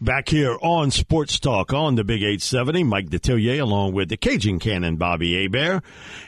Back here on Sports Talk on the Big 870, Mike Detillier along with the Cajun Cannon Bobby Hebert.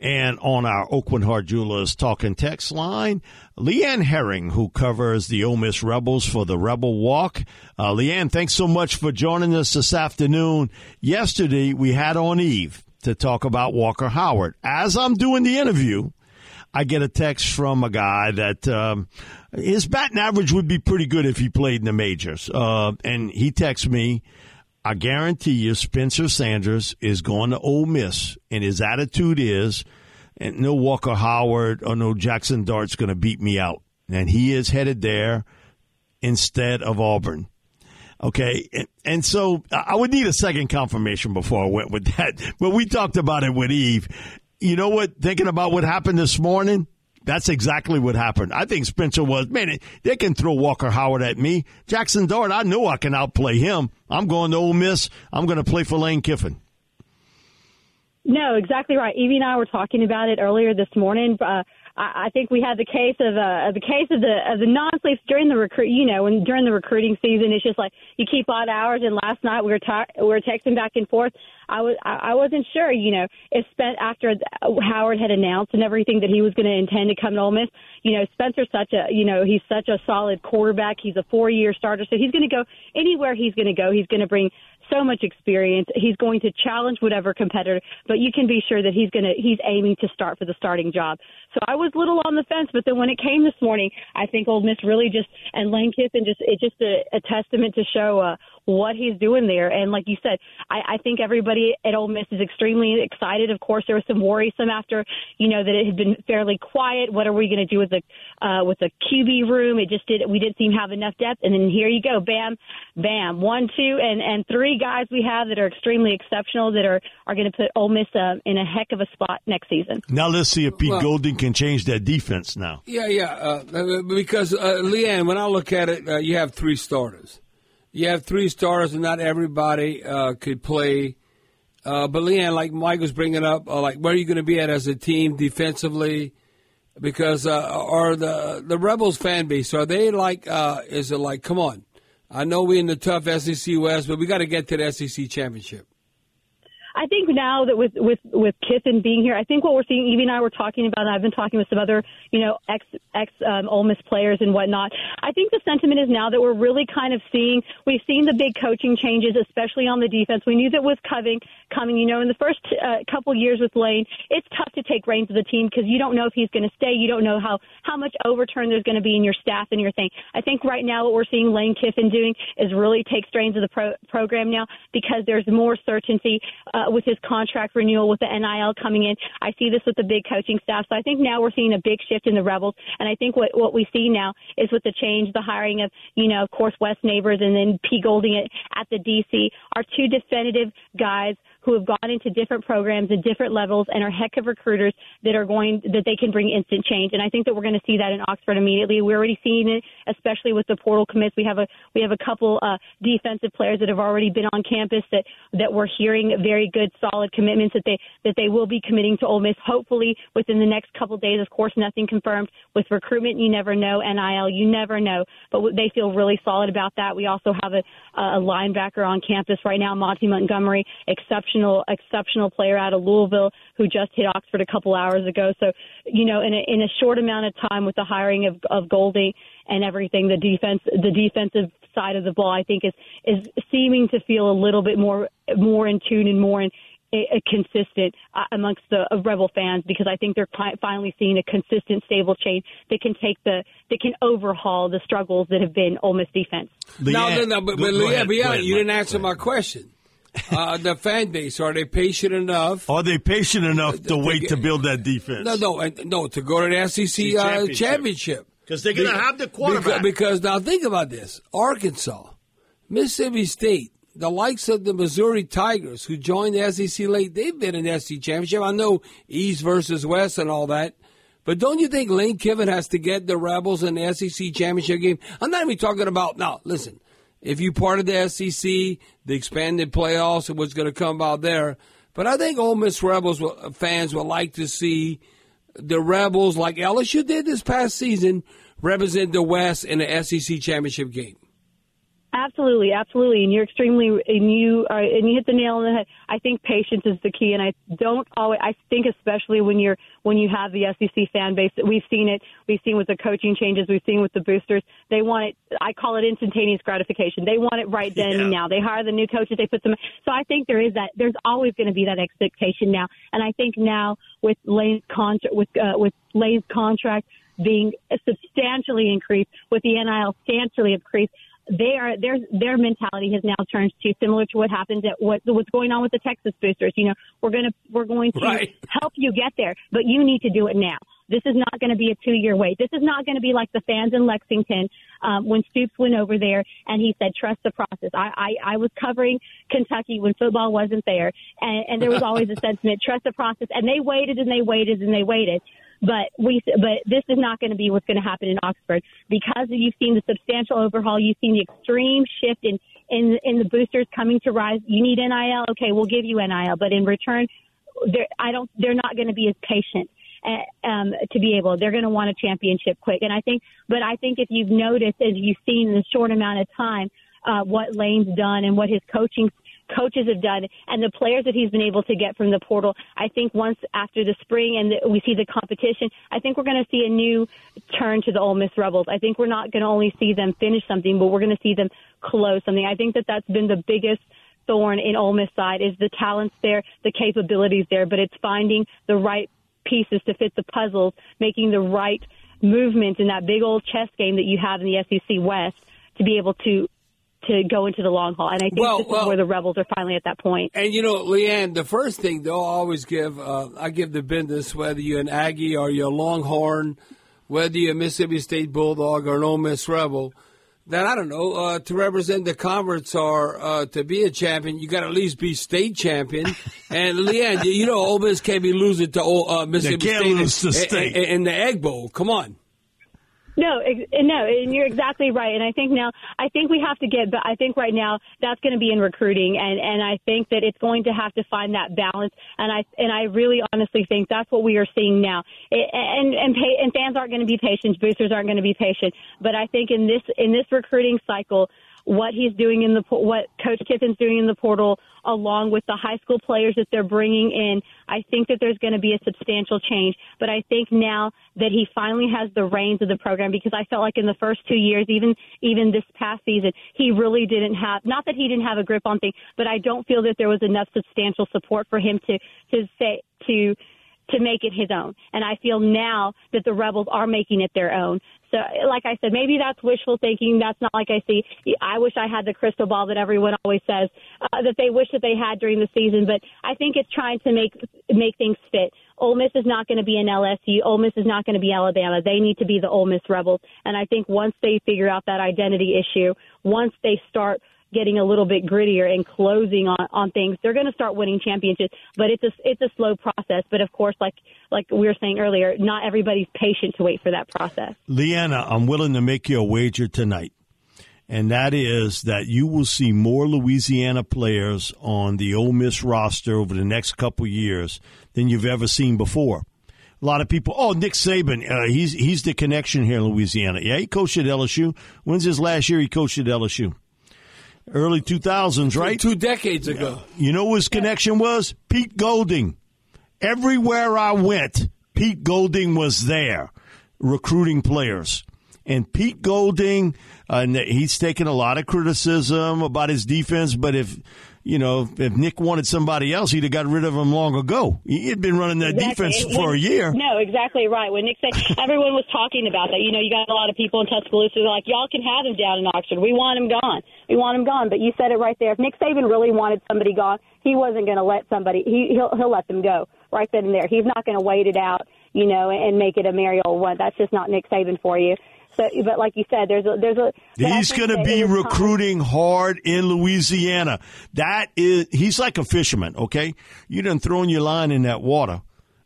And on our Aucoin Hart Jewelers talking text line, Leanne Herring, who covers the Ole Miss Rebels for the Rebel Walk. Uh, Leanne, thanks so much for joining us this afternoon. Yesterday, we had on Eve to talk about Walker Howard. As I'm doing the interview, I get a text from a guy that um, his batting average would be pretty good if he played in the majors. Uh, and he texts me, I guarantee you Spencer Sanders is going to Ole Miss, and his attitude is, and no Walker Howard or no Jackson Dart's going to beat me out. And he is headed there instead of Auburn. Okay. And, and so I would need a second confirmation before I went with that. But we talked about it with Eve you know what? Thinking about what happened this morning, that's exactly what happened. I think Spencer was, man, they can throw Walker Howard at me. Jackson Dart, I know I can outplay him. I'm going to Ole Miss. I'm going to play for Lane Kiffin. No, exactly right. Evie and I were talking about it earlier this morning. Uh, I, I think we had the case of uh, the case of the of the non-sleeps during the recruit. You know, when during the recruiting season, it's just like you keep odd hours. And last night we were ta- we were texting back and forth. I was I wasn't sure. You know, if spent after Howard had announced and everything that he was going to intend to come to Ole Miss. You know, Spencer's such a you know he's such a solid quarterback. He's a four-year starter, so he's going to go anywhere he's going to go. He's going to bring so much experience. He's going to challenge whatever competitor, but you can be sure that he's going to he's aiming to start for the starting job. So I was little on the fence, but then when it came this morning, I think Ole Miss really just and Lane Kiffin just it's just a, a testament to show uh, what he's doing there. And like you said, I, I think everybody at Ole Miss is extremely excited. Of course, there was some worrisome after you know that it had been fairly quiet. What are we going to do with the uh, with the QB room? It just did. We didn't seem to have enough depth. And then here you go, bam, bam, one, two, and and three guys we have that are extremely exceptional that are are going to put Ole Miss uh, in a heck of a spot next season. Now let's see if Pete well, Golding can change that defense now. Yeah, yeah, uh, because uh, Leanne, when I look at it, uh, you have three starters you have three stars, and not everybody uh, could play. Uh, but Leanne, like Mike was bringing up, uh, like where are you going to be at as a team defensively? Because uh, are the the Rebels fan base are they like? Uh, is it like, come on? I know we're in the tough SEC West, but we got to get to the SEC championship. I think now that with with with Kiffin being here, I think what we're seeing, Evie and I were talking about, I've been talking with some other, you know, ex ex um, Ole Miss players and whatnot. I think the sentiment is now that we're really kind of seeing we've seen the big coaching changes, especially on the defense. We knew that with Coving coming, you know, in the first uh, couple years with Lane, it's tough to take reins of the team because you don't know if he's going to stay, you don't know how how much overturn there's going to be in your staff and your thing. I think right now what we're seeing Lane Kiffin doing is really take strains of the pro- program now because there's more certainty. Uh, with his contract renewal with the NIL coming in. I see this with the big coaching staff. So I think now we're seeing a big shift in the Rebels. And I think what, what we see now is with the change, the hiring of, you know, of course, Wes Neighbors and then P. Golding at, at the DC are two definitive guys who have gone into different programs at different levels and are heck of recruiters that are going that they can bring instant change. And I think that we're going to see that in Oxford immediately. We're already seeing it, especially with the portal commits. We have a we have a couple uh, defensive players that have already been on campus that that we're hearing very good, solid commitments that they that they will be committing to Ole Miss. Hopefully within the next couple days. Of course, nothing confirmed with recruitment. You never know. NIL, you never know. But they feel really solid about that. We also have a, a linebacker on campus right now, Monty Montgomery, exceptional exceptional, exceptional player out of Louisville who just hit Oxford a couple hours ago. So, you know, in a, in a short amount of time with the hiring of, of Goldie and everything, the defense, the defensive side of the ball, I think is is seeming to feel a little bit more more in tune and more in consistent uh, amongst the uh, Rebel fans because I think they're finally seeing a consistent, stable change that can take the that can overhaul the struggles that have been Ole Miss defense. no, no, no, but, but Leah, yeah, you didn't answer my question. uh, the fan base are they patient enough? Are they patient enough to, to wait to, get, to build that defense? No, no, no. To go to the SEC uh, championship because they're going to have the quarterback. Because, because now think about this: Arkansas, Mississippi State, the likes of the Missouri Tigers, who joined the SEC late, they've been in the SEC championship. I know East versus West and all that. But don't you think Lane Kiffin has to get the Rebels in the SEC championship game? I'm not even talking about now. Listen, if you part of the SEC, the expanded playoffs, and what's going to come out there. But I think Ole Miss Rebels fans would like to see the Rebels, like LSU did this past season, represent the West in the SEC championship game. Absolutely, absolutely, and you're extremely and you are and you hit the nail on the head. I think patience is the key, and I don't always. I think especially when you're when you have the SEC fan base, that we've seen it. We've seen with the coaching changes. We've seen with the boosters. They want it. I call it instantaneous gratification. They want it right then yeah. and now. They hire the new coaches. They put them. So I think there is that. There's always going to be that expectation now, and I think now with Lane's contract with uh, with Lane's contract being substantially increased, with the NIL substantially increased they are their their mentality has now turned to similar to what happened at what what's going on with the Texas boosters. You know, we're gonna we're going to right. help you get there, but you need to do it now. This is not going to be a two year wait. This is not going to be like the fans in Lexington um, when Stoops went over there and he said, trust the process. I, I, I was covering Kentucky when football wasn't there, and, and there was always a sentiment, trust the process. And they waited and they waited and they waited. But we, but this is not going to be what's going to happen in Oxford because you've seen the substantial overhaul. You've seen the extreme shift in in in the boosters coming to rise. You need NIL, okay, we'll give you NIL, but in return, I don't. They're not going to be as patient. Uh, um, to be able, they're going to want a championship quick. And I think, but I think if you've noticed, as you've seen in a short amount of time, uh, what Lane's done and what his coaching coaches have done and the players that he's been able to get from the portal. I think once after the spring and the, we see the competition, I think we're going to see a new turn to the Ole Miss Rebels. I think we're not going to only see them finish something, but we're going to see them close something. I think that that's been the biggest thorn in Ole Miss side is the talents there, the capabilities there, but it's finding the right pieces to fit the puzzles, making the right movement in that big old chess game that you have in the SEC West to be able to to go into the long haul. And I think well, this well, is where the rebels are finally at that point. And you know, Leanne, the first thing they'll always give, uh, I give the business whether you're an Aggie or you're a Longhorn, whether you're a Mississippi State Bulldog or an Ole Miss Rebel. That I don't know uh, to represent the conference or uh, to be a champion, you got to at least be state champion. and Leanne, you know, Ole Miss can't be losing to uh, Mississippi State in, in the Egg Bowl. Come on. No, no, and you're exactly right. And I think now, I think we have to get, but I think right now that's going to be in recruiting, and and I think that it's going to have to find that balance. And I and I really honestly think that's what we are seeing now. It, and and pay, and fans aren't going to be patient, boosters aren't going to be patient. But I think in this in this recruiting cycle, what he's doing in the what Coach Kiffin's doing in the portal, along with the high school players that they're bringing in. I think that there's going to be a substantial change. But I think now that he finally has the reins of the program, because I felt like in the first two years, even even this past season, he really didn't have not that he didn't have a grip on things, but I don't feel that there was enough substantial support for him to to say to to make it his own. And I feel now that the rebels are making it their own. So, like I said, maybe that's wishful thinking. That's not like I see. I wish I had the crystal ball that everyone always says uh, that they wish that they had during the season. But I think it's trying to make make things fit. Ole Miss is not going to be an LSU. Ole Miss is not going to be Alabama. They need to be the Ole Miss Rebels. And I think once they figure out that identity issue, once they start getting a little bit grittier and closing on, on things, they're going to start winning championships. But it's a it's a slow process. But of course, like like we were saying earlier, not everybody's patient to wait for that process. Leanna, I'm willing to make you a wager tonight. And that is that you will see more Louisiana players on the Ole Miss roster over the next couple years than you've ever seen before. A lot of people, oh, Nick Saban, uh, he's he's the connection here in Louisiana. Yeah, he coached at LSU. When's his last year he coached at LSU? Early 2000s, right? Two, two decades ago. You know his connection was? Pete Golding. Everywhere I went, Pete Golding was there recruiting players. And Pete Golding, uh, he's taken a lot of criticism about his defense, but if you know, if Nick wanted somebody else, he'd have got rid of him long ago. He had been running that exactly. defense when, for a year. No, exactly right. When Nick said everyone was talking about that, you know, you got a lot of people in Tuscaloosa that are like, y'all can have him down in Oxford. We want him gone. We want him gone. But you said it right there. If Nick Saban really wanted somebody gone, he wasn't going to let somebody. He he'll he'll let them go right then and there. He's not going to wait it out, you know, and make it a merry old one. That's just not Nick Saban for you. So, but like you said, there's a there's a. He's going to be recruiting time. hard in Louisiana. That is, he's like a fisherman. Okay, you done throwing your line in that water,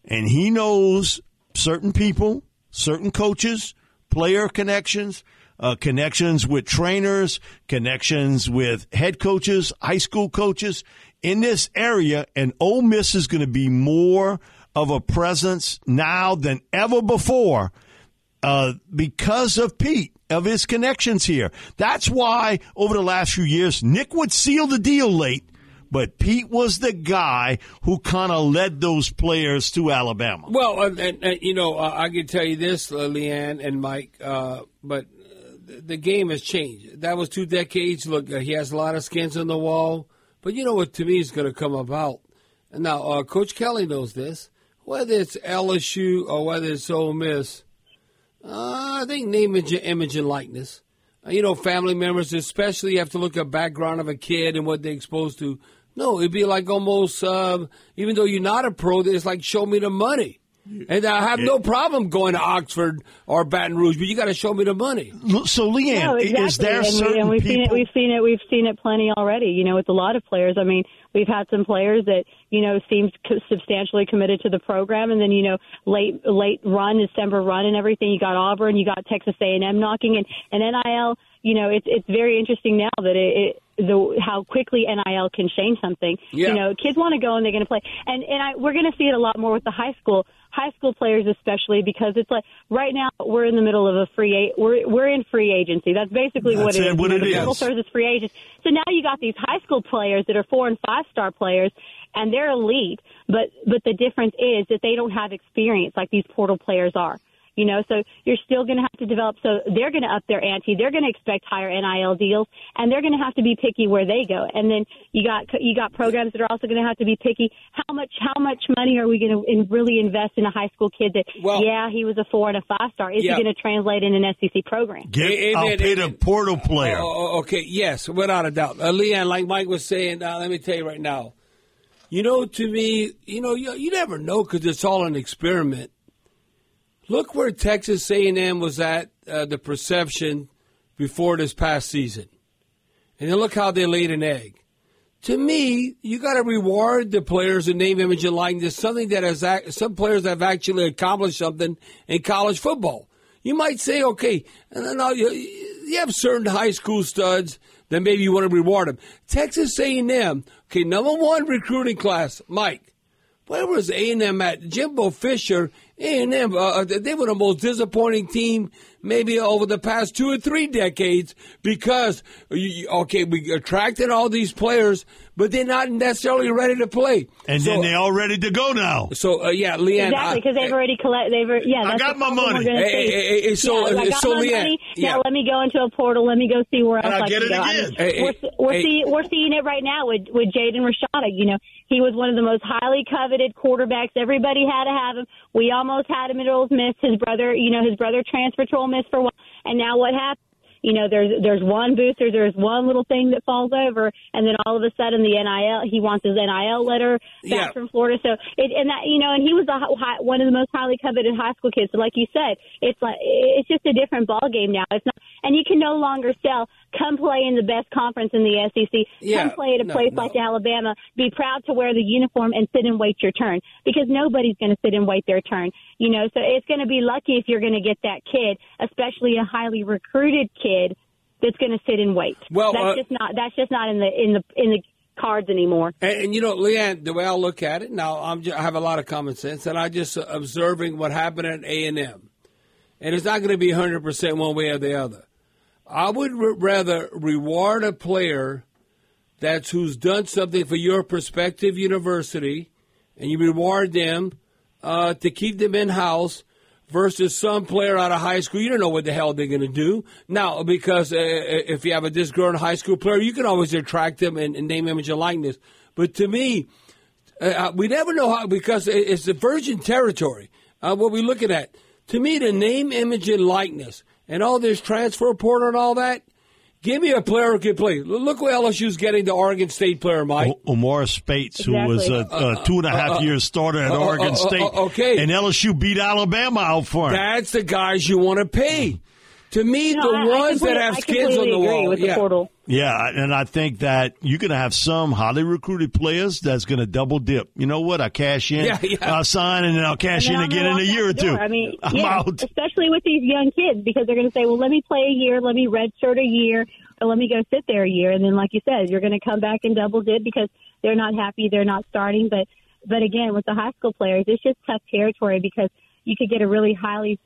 and he knows certain people, certain coaches, player connections. Uh, connections with trainers, connections with head coaches, high school coaches in this area, and Ole Miss is going to be more of a presence now than ever before uh, because of Pete, of his connections here. That's why over the last few years, Nick would seal the deal late, but Pete was the guy who kind of led those players to Alabama. Well, and, and, and you know, uh, I can tell you this, uh, Leanne and Mike, uh, but the game has changed. That was two decades. Look, he has a lot of skins on the wall, but you know what to me is going to come about. Now, uh, Coach Kelly knows this. Whether it's LSU or whether it's Ole Miss, uh, I think name, image, and likeness. Uh, you know, family members, especially, you have to look at background of a kid and what they're exposed to. No, it'd be like almost, uh, even though you're not a pro, it's like show me the money. And I have no problem going to Oxford or Baton Rouge, but you got to show me the money. So, Leanne, no, exactly. is there and certain we, and we've people? Seen it, we've seen it. We've seen it plenty already. You know, with a lot of players. I mean, we've had some players that you know seemed substantially committed to the program, and then you know, late late run, December run, and everything. You got Auburn, you got Texas A&M knocking, and and NIL. You know, it's it's very interesting now that it, it the how quickly NIL can change something. Yeah. You know, kids want to go and they're going to play, and and I, we're going to see it a lot more with the high school high school players especially because it's like right now we're in the middle of a free we're we're in free agency. That's basically That's what it is. What you know, it the is. Service free agents. So now you got these high school players that are four and five star players and they're elite, but but the difference is that they don't have experience like these portal players are you know, so you're still going to have to develop. So they're going to up their ante. They're going to expect higher NIL deals, and they're going to have to be picky where they go. And then you got you got programs that are also going to have to be picky. How much how much money are we going to in, really invest in a high school kid that well, yeah he was a four and a five star? Is yeah. he going to translate in an SEC program? Get, amen, I'll pay the portal player. Oh, okay, yes, without a doubt. Uh, Leanne, like Mike was saying, uh, let me tell you right now. You know, to me, you know, you, you never know because it's all an experiment. Look where Texas A&M was at uh, the perception before this past season, and then look how they laid an egg. To me, you got to reward the players in name, image, and likeness. Something that has some players have actually accomplished something in college football. You might say, okay, no, you, you have certain high school studs that maybe you want to reward them. Texas A&M, okay, number one recruiting class, Mike. Where was A&M at? Jimbo Fisher a&M, uh, uh, they were the most disappointing team maybe over the past two or three decades because, okay, we attracted all these players, but they're not necessarily ready to play. And so, then they're all ready to go now. So, uh, yeah, Leanne. Exactly, because they've already collected. They've, yeah, I got my money. Hey, hey, hey, so, yeah, I got so my Leanne. Money. Yeah. Now let me go into a portal. Let me go see where else I'll I get can it go. again. I mean, we're we're, see, we're seeing it right now with with Jaden Rashada. You know, he was one of the most highly coveted quarterbacks. Everybody had to have him. We almost had him at Ole Miss. His brother, you know, his brother transferred to Ole Miss for a while, and now what happened? you know, there's there's one booster, there's one little thing that falls over, and then all of a sudden the NIL, he wants his NIL letter back yeah. from Florida. So it and that you know, and he was a high, one of the most highly coveted high school kids. So like you said, it's like it's just a different ball game now. It's not, and you can no longer sell. Come play in the best conference in the SEC. Yeah. Come play at a No, place no. like Alabama. Be proud to wear the uniform and sit and wait your turn because nobody's going to sit and wait their turn. You know, so it's going to be lucky if you're going to get that kid, especially a highly recruited kid that's going to sit and wait. Well, that's uh, just not that's just not in the in the in the cards anymore. And, and you know, Leanne, the way I look at it now, I'm just, I have a lot of common sense, and I just observing what happened at A and M, and it's not going to be 100 percent one way or the other. I would rather reward a player that's who's done something for your prospective university, and you reward them uh, to keep them in house versus some player out of high school. You don't know what the hell they're going to do now because uh, if you have a disgruntled high school player, you can always attract them and, and name, image, and likeness. But to me, uh, we never know how because it's the virgin territory. Uh, what we're looking at. To me, the name, image, and likeness, and all this transfer portal and all that. Give me a player who can play. Look what LSU's getting the Oregon State player, Mike. O- Omar Speights, exactly. who was a, a, two and a half uh, uh, years starter at uh, Oregon State. okay. And LSU beat Alabama out for him. That's the guys you want to pay. To me, no, the I, ones I that have skins on the wall. yeah. The yeah, and I think that you're going to have some highly recruited players that's going to double dip. You know what? I cash in, yeah, yeah. I'll sign, and then I'll cash in again in a year or two. I mean, I'm yeah, out. especially with these young kids because they're going to say, well, let me play a year, let me redshirt a year, or let me go sit there a year. And then, like you said, you're going to come back and double dip because they're not happy, they're not starting. But, but again, with the high school players, it's just tough territory because you could get a really highly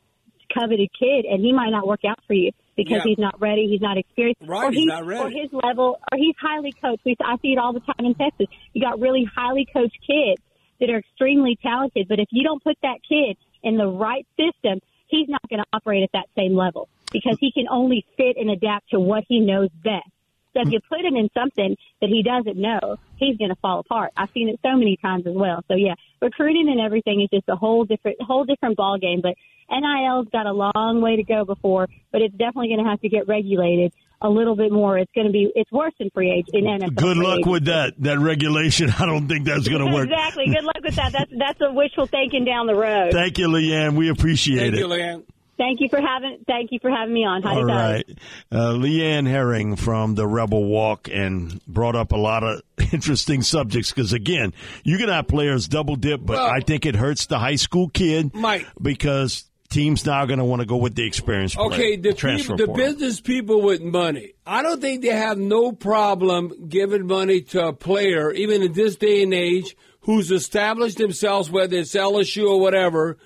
coveted kid and he might not work out for you because yeah. he's not ready, he's not experienced, right, or he's, not ready. or his level, or he's highly coached. We, I see it all the time in Texas. You got really highly coached kids that are extremely talented, but if you don't put that kid in the right system, he's not going to operate at that same level because he can only fit and adapt to what he knows best. So if you put him in something that he doesn't know, he's going to fall apart. I've seen it so many times as well. So yeah, recruiting and everything is just a whole different, whole different ball game. But NIL's got a long way to go before, but it's definitely going to have to get regulated a little bit more. It's going to be it's worse than free agent in NFL. Good luck with that that regulation. I don't think that's going to work. exactly. Good luck with that. That's that's a wishful thinking down the road. Thank you, Leanne. We appreciate Thank it. Thank you, Leanne. Thank you for having thank you for having me on. How All right, uh, Leanne Herring from the Rebel Walk and brought up a lot of interesting subjects because again, you can have players double dip, but well, I think it hurts the high school kid, Mike, because teams now going to want to go with the experience. Okay, the, people, the business people with money. I don't think they have no problem giving money to a player, even in this day and age, who's established themselves, whether it's LSU or whatever,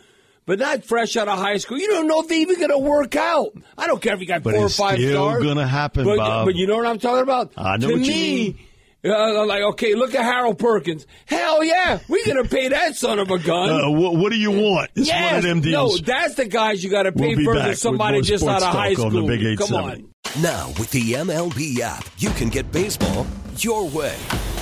but not fresh out of high school. You don't know if they're even going to work out. I don't care if you got but four or five still stars. going to happen, but, Bob. But you know what I'm talking about? I know to what me, you mean uh, like, okay, look at Harold Perkins. Hell yeah, we're gonna pay that son of a gun. Uh, what, what, do you want? It's yes, one of them deals. No, that's the guys you got to pay we'll versus somebody just out of high school. On Come on. Now with the MLB app, you can get baseball your way.